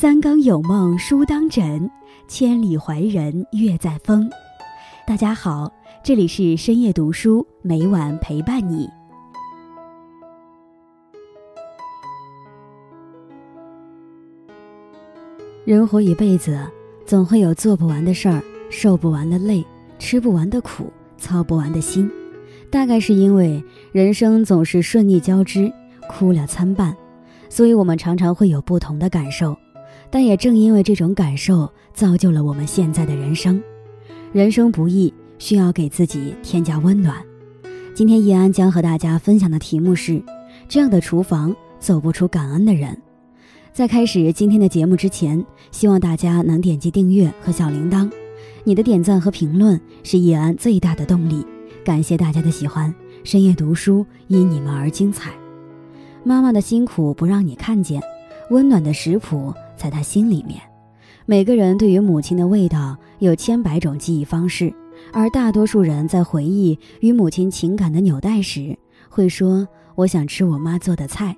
三更有梦书当枕，千里怀人月在风。大家好，这里是深夜读书，每晚陪伴你。人活一辈子，总会有做不完的事儿，受不完的累，吃不完的苦，操不完的心。大概是因为人生总是顺逆交织，哭了参半，所以我们常常会有不同的感受。但也正因为这种感受，造就了我们现在的人生。人生不易，需要给自己添加温暖。今天易安将和大家分享的题目是：这样的厨房走不出感恩的人。在开始今天的节目之前，希望大家能点击订阅和小铃铛。你的点赞和评论是易安最大的动力。感谢大家的喜欢，深夜读书因你们而精彩。妈妈的辛苦不让你看见，温暖的食谱在他心里面。每个人对于母亲的味道有千百种记忆方式，而大多数人在回忆与母亲情感的纽带时，会说：“我想吃我妈做的菜，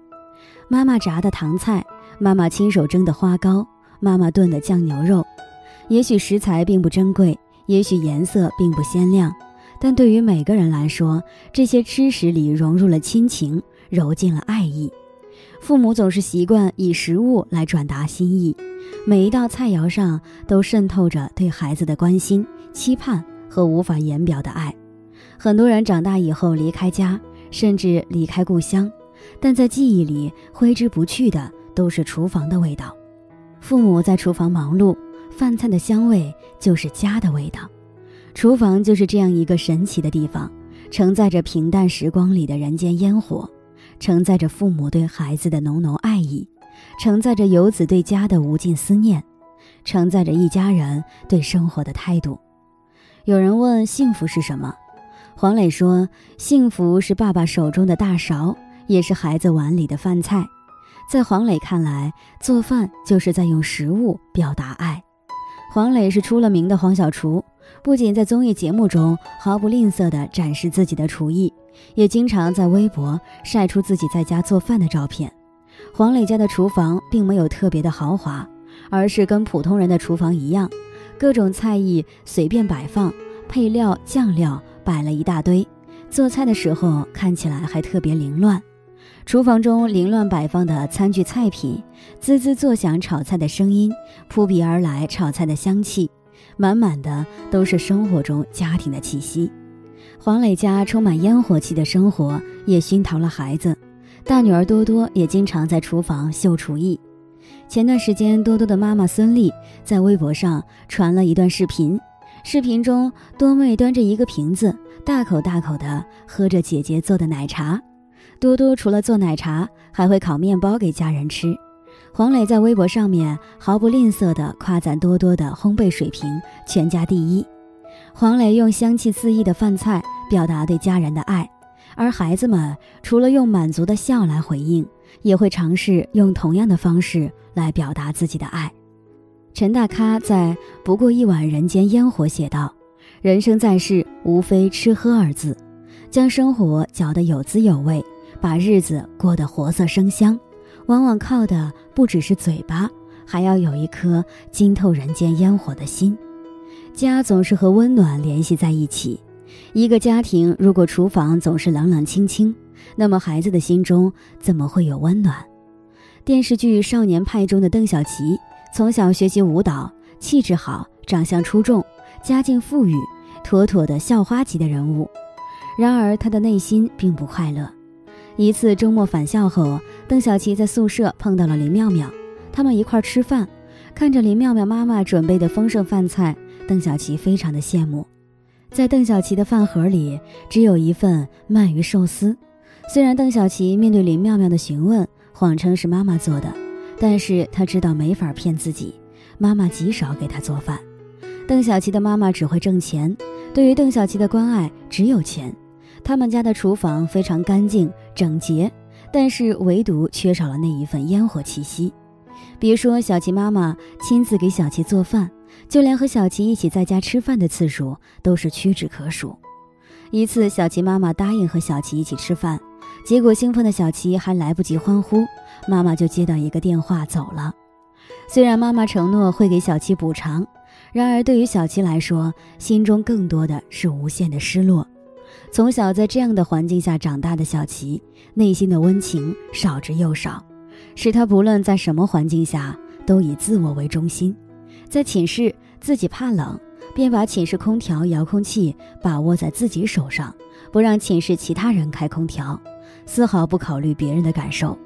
妈妈炸的糖菜。”妈妈亲手蒸的花糕，妈妈炖的酱牛肉，也许食材并不珍贵，也许颜色并不鲜亮，但对于每个人来说，这些吃食里融入了亲情，揉进了爱意。父母总是习惯以食物来转达心意，每一道菜肴上都渗透着对孩子的关心、期盼和无法言表的爱。很多人长大以后离开家，甚至离开故乡，但在记忆里挥之不去的。都是厨房的味道，父母在厨房忙碌，饭菜的香味就是家的味道。厨房就是这样一个神奇的地方，承载着平淡时光里的人间烟火，承载着父母对孩子的浓浓爱意，承载着游子对家的无尽思念，承载着一家人对生活的态度。有人问幸福是什么，黄磊说：幸福是爸爸手中的大勺，也是孩子碗里的饭菜。在黄磊看来，做饭就是在用食物表达爱。黄磊是出了名的黄小厨，不仅在综艺节目中毫不吝啬地展示自己的厨艺，也经常在微博晒出自己在家做饭的照片。黄磊家的厨房并没有特别的豪华，而是跟普通人的厨房一样，各种菜艺随便摆放，配料酱料摆了一大堆，做菜的时候看起来还特别凌乱。厨房中凌乱摆放的餐具菜品，滋滋作响炒菜的声音，扑鼻而来炒菜的香气，满满的都是生活中家庭的气息。黄磊家充满烟火气的生活，也熏陶了孩子。大女儿多多也经常在厨房秀厨艺。前段时间，多多的妈妈孙俪在微博上传了一段视频，视频中多妹端着一个瓶子，大口大口地喝着姐姐做的奶茶。多多除了做奶茶，还会烤面包给家人吃。黄磊在微博上面毫不吝啬地夸赞多多的烘焙水平全家第一。黄磊用香气四溢的饭菜表达对家人的爱，而孩子们除了用满足的笑来回应，也会尝试用同样的方式来表达自己的爱。陈大咖在《不过一碗人间烟火》写道：“人生在世，无非吃喝二字，将生活嚼得有滋有味。”把日子过得活色生香，往往靠的不只是嘴巴，还要有一颗浸透人间烟火的心。家总是和温暖联系在一起。一个家庭如果厨房总是冷冷清清，那么孩子的心中怎么会有温暖？电视剧《少年派》中的邓小琪，从小学习舞蹈，气质好，长相出众，家境富裕，妥妥的校花级的人物。然而他的内心并不快乐。一次周末返校后，邓小琪在宿舍碰到了林妙妙，他们一块吃饭，看着林妙妙妈妈准备的丰盛饭菜，邓小琪非常的羡慕。在邓小琪的饭盒里只有一份鳗鱼寿司，虽然邓小琪面对林妙妙的询问，谎称是妈妈做的，但是她知道没法骗自己，妈妈极少给她做饭。邓小琪的妈妈只会挣钱，对于邓小琪的关爱只有钱。他们家的厨房非常干净整洁，但是唯独缺少了那一份烟火气息。别说小琪妈妈亲自给小琪做饭，就连和小琪一起在家吃饭的次数都是屈指可数。一次，小琪妈妈答应和小琪一起吃饭，结果兴奋的小琪还来不及欢呼，妈妈就接到一个电话走了。虽然妈妈承诺会给小七补偿，然而对于小七来说，心中更多的是无限的失落。从小在这样的环境下长大的小琪，内心的温情少之又少，使他不论在什么环境下都以自我为中心。在寝室，自己怕冷，便把寝室空调遥控器把握在自己手上，不让寝室其他人开空调，丝毫不考虑别人的感受。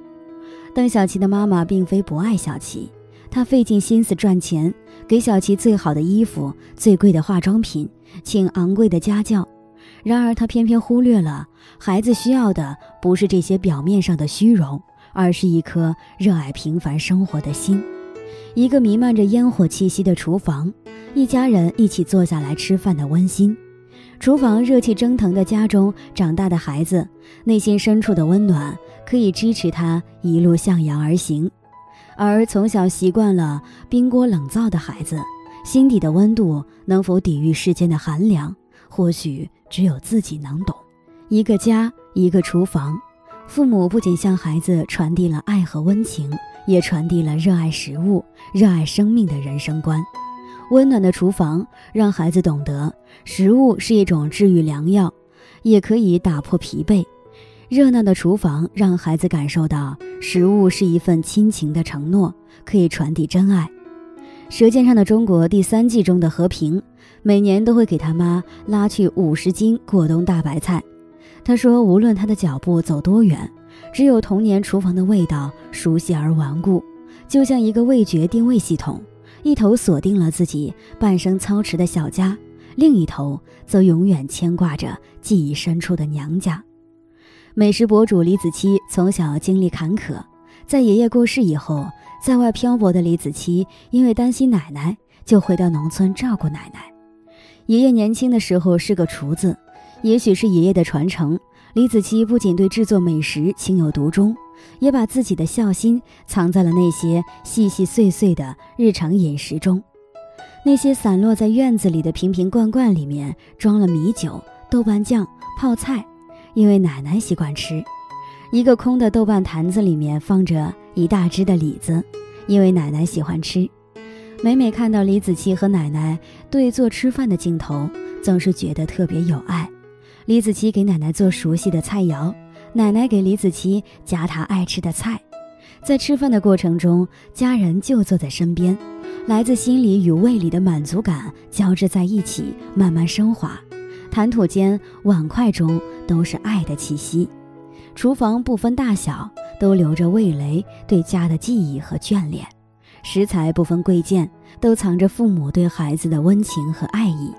邓小琪的妈妈并非不爱小琪，她费尽心思赚钱，给小琪最好的衣服、最贵的化妆品，请昂贵的家教。然而，她偏偏忽略了孩子需要的不是这些表面上的虚荣，而是一颗热爱平凡生活的心。一个弥漫着烟火气息的厨房，一家人一起坐下来吃饭的温馨。厨房热气蒸腾的家中长大的孩子，内心深处的温暖可以支持他一路向阳而行；而从小习惯了冰锅冷灶的孩子，心底的温度能否抵御世间的寒凉，或许。只有自己能懂，一个家，一个厨房，父母不仅向孩子传递了爱和温情，也传递了热爱食物、热爱生命的人生观。温暖的厨房让孩子懂得，食物是一种治愈良药，也可以打破疲惫；热闹的厨房让孩子感受到，食物是一份亲情的承诺，可以传递真爱。《舌尖上的中国》第三季中的和平，每年都会给他妈拉去五十斤过冬大白菜。他说，无论他的脚步走多远，只有童年厨房的味道熟悉而顽固，就像一个味觉定位系统，一头锁定了自己半生操持的小家，另一头则永远牵挂着记忆深处的娘家。美食博主李子柒从小经历坎坷，在爷爷过世以后。在外漂泊的李子柒，因为担心奶奶，就回到农村照顾奶奶。爷爷年轻的时候是个厨子，也许是爷爷的传承，李子柒不仅对制作美食情有独钟，也把自己的孝心藏在了那些细细碎碎的日常饮食中。那些散落在院子里的瓶瓶罐罐里面装了米酒、豆瓣酱、泡菜，因为奶奶习惯吃。一个空的豆瓣坛子里面放着。一大只的李子，因为奶奶喜欢吃，每每看到李子柒和奶奶对坐吃饭的镜头，总是觉得特别有爱。李子柒给奶奶做熟悉的菜肴，奶奶给李子柒夹她爱吃的菜，在吃饭的过程中，家人就坐在身边，来自心里与胃里的满足感交织在一起，慢慢升华。谈吐间，碗筷中都是爱的气息。厨房不分大小。都留着味蕾对家的记忆和眷恋，食材不分贵贱，都藏着父母对孩子的温情和爱意。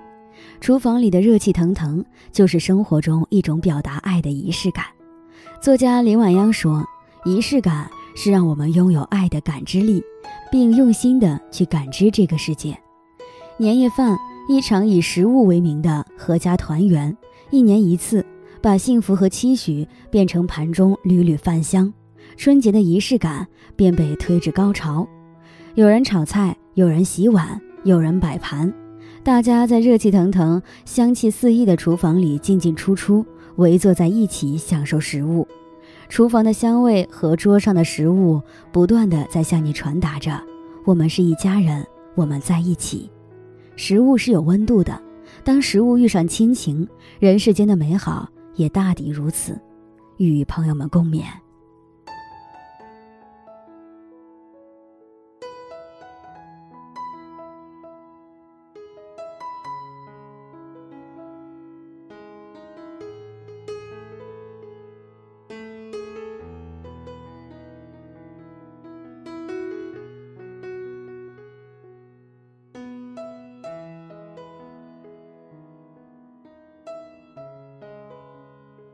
厨房里的热气腾腾，就是生活中一种表达爱的仪式感。作家林晚央说：“仪式感是让我们拥有爱的感知力，并用心的去感知这个世界。”年夜饭，一场以食物为名的阖家团圆，一年一次，把幸福和期许变成盘中缕缕饭香。春节的仪式感便被推至高潮，有人炒菜，有人洗碗，有人摆盘，大家在热气腾腾、香气四溢的厨房里进进出出，围坐在一起享受食物。厨房的香味和桌上的食物不断的在向你传达着：我们是一家人，我们在一起。食物是有温度的，当食物遇上亲情，人世间的美好也大抵如此。与朋友们共勉。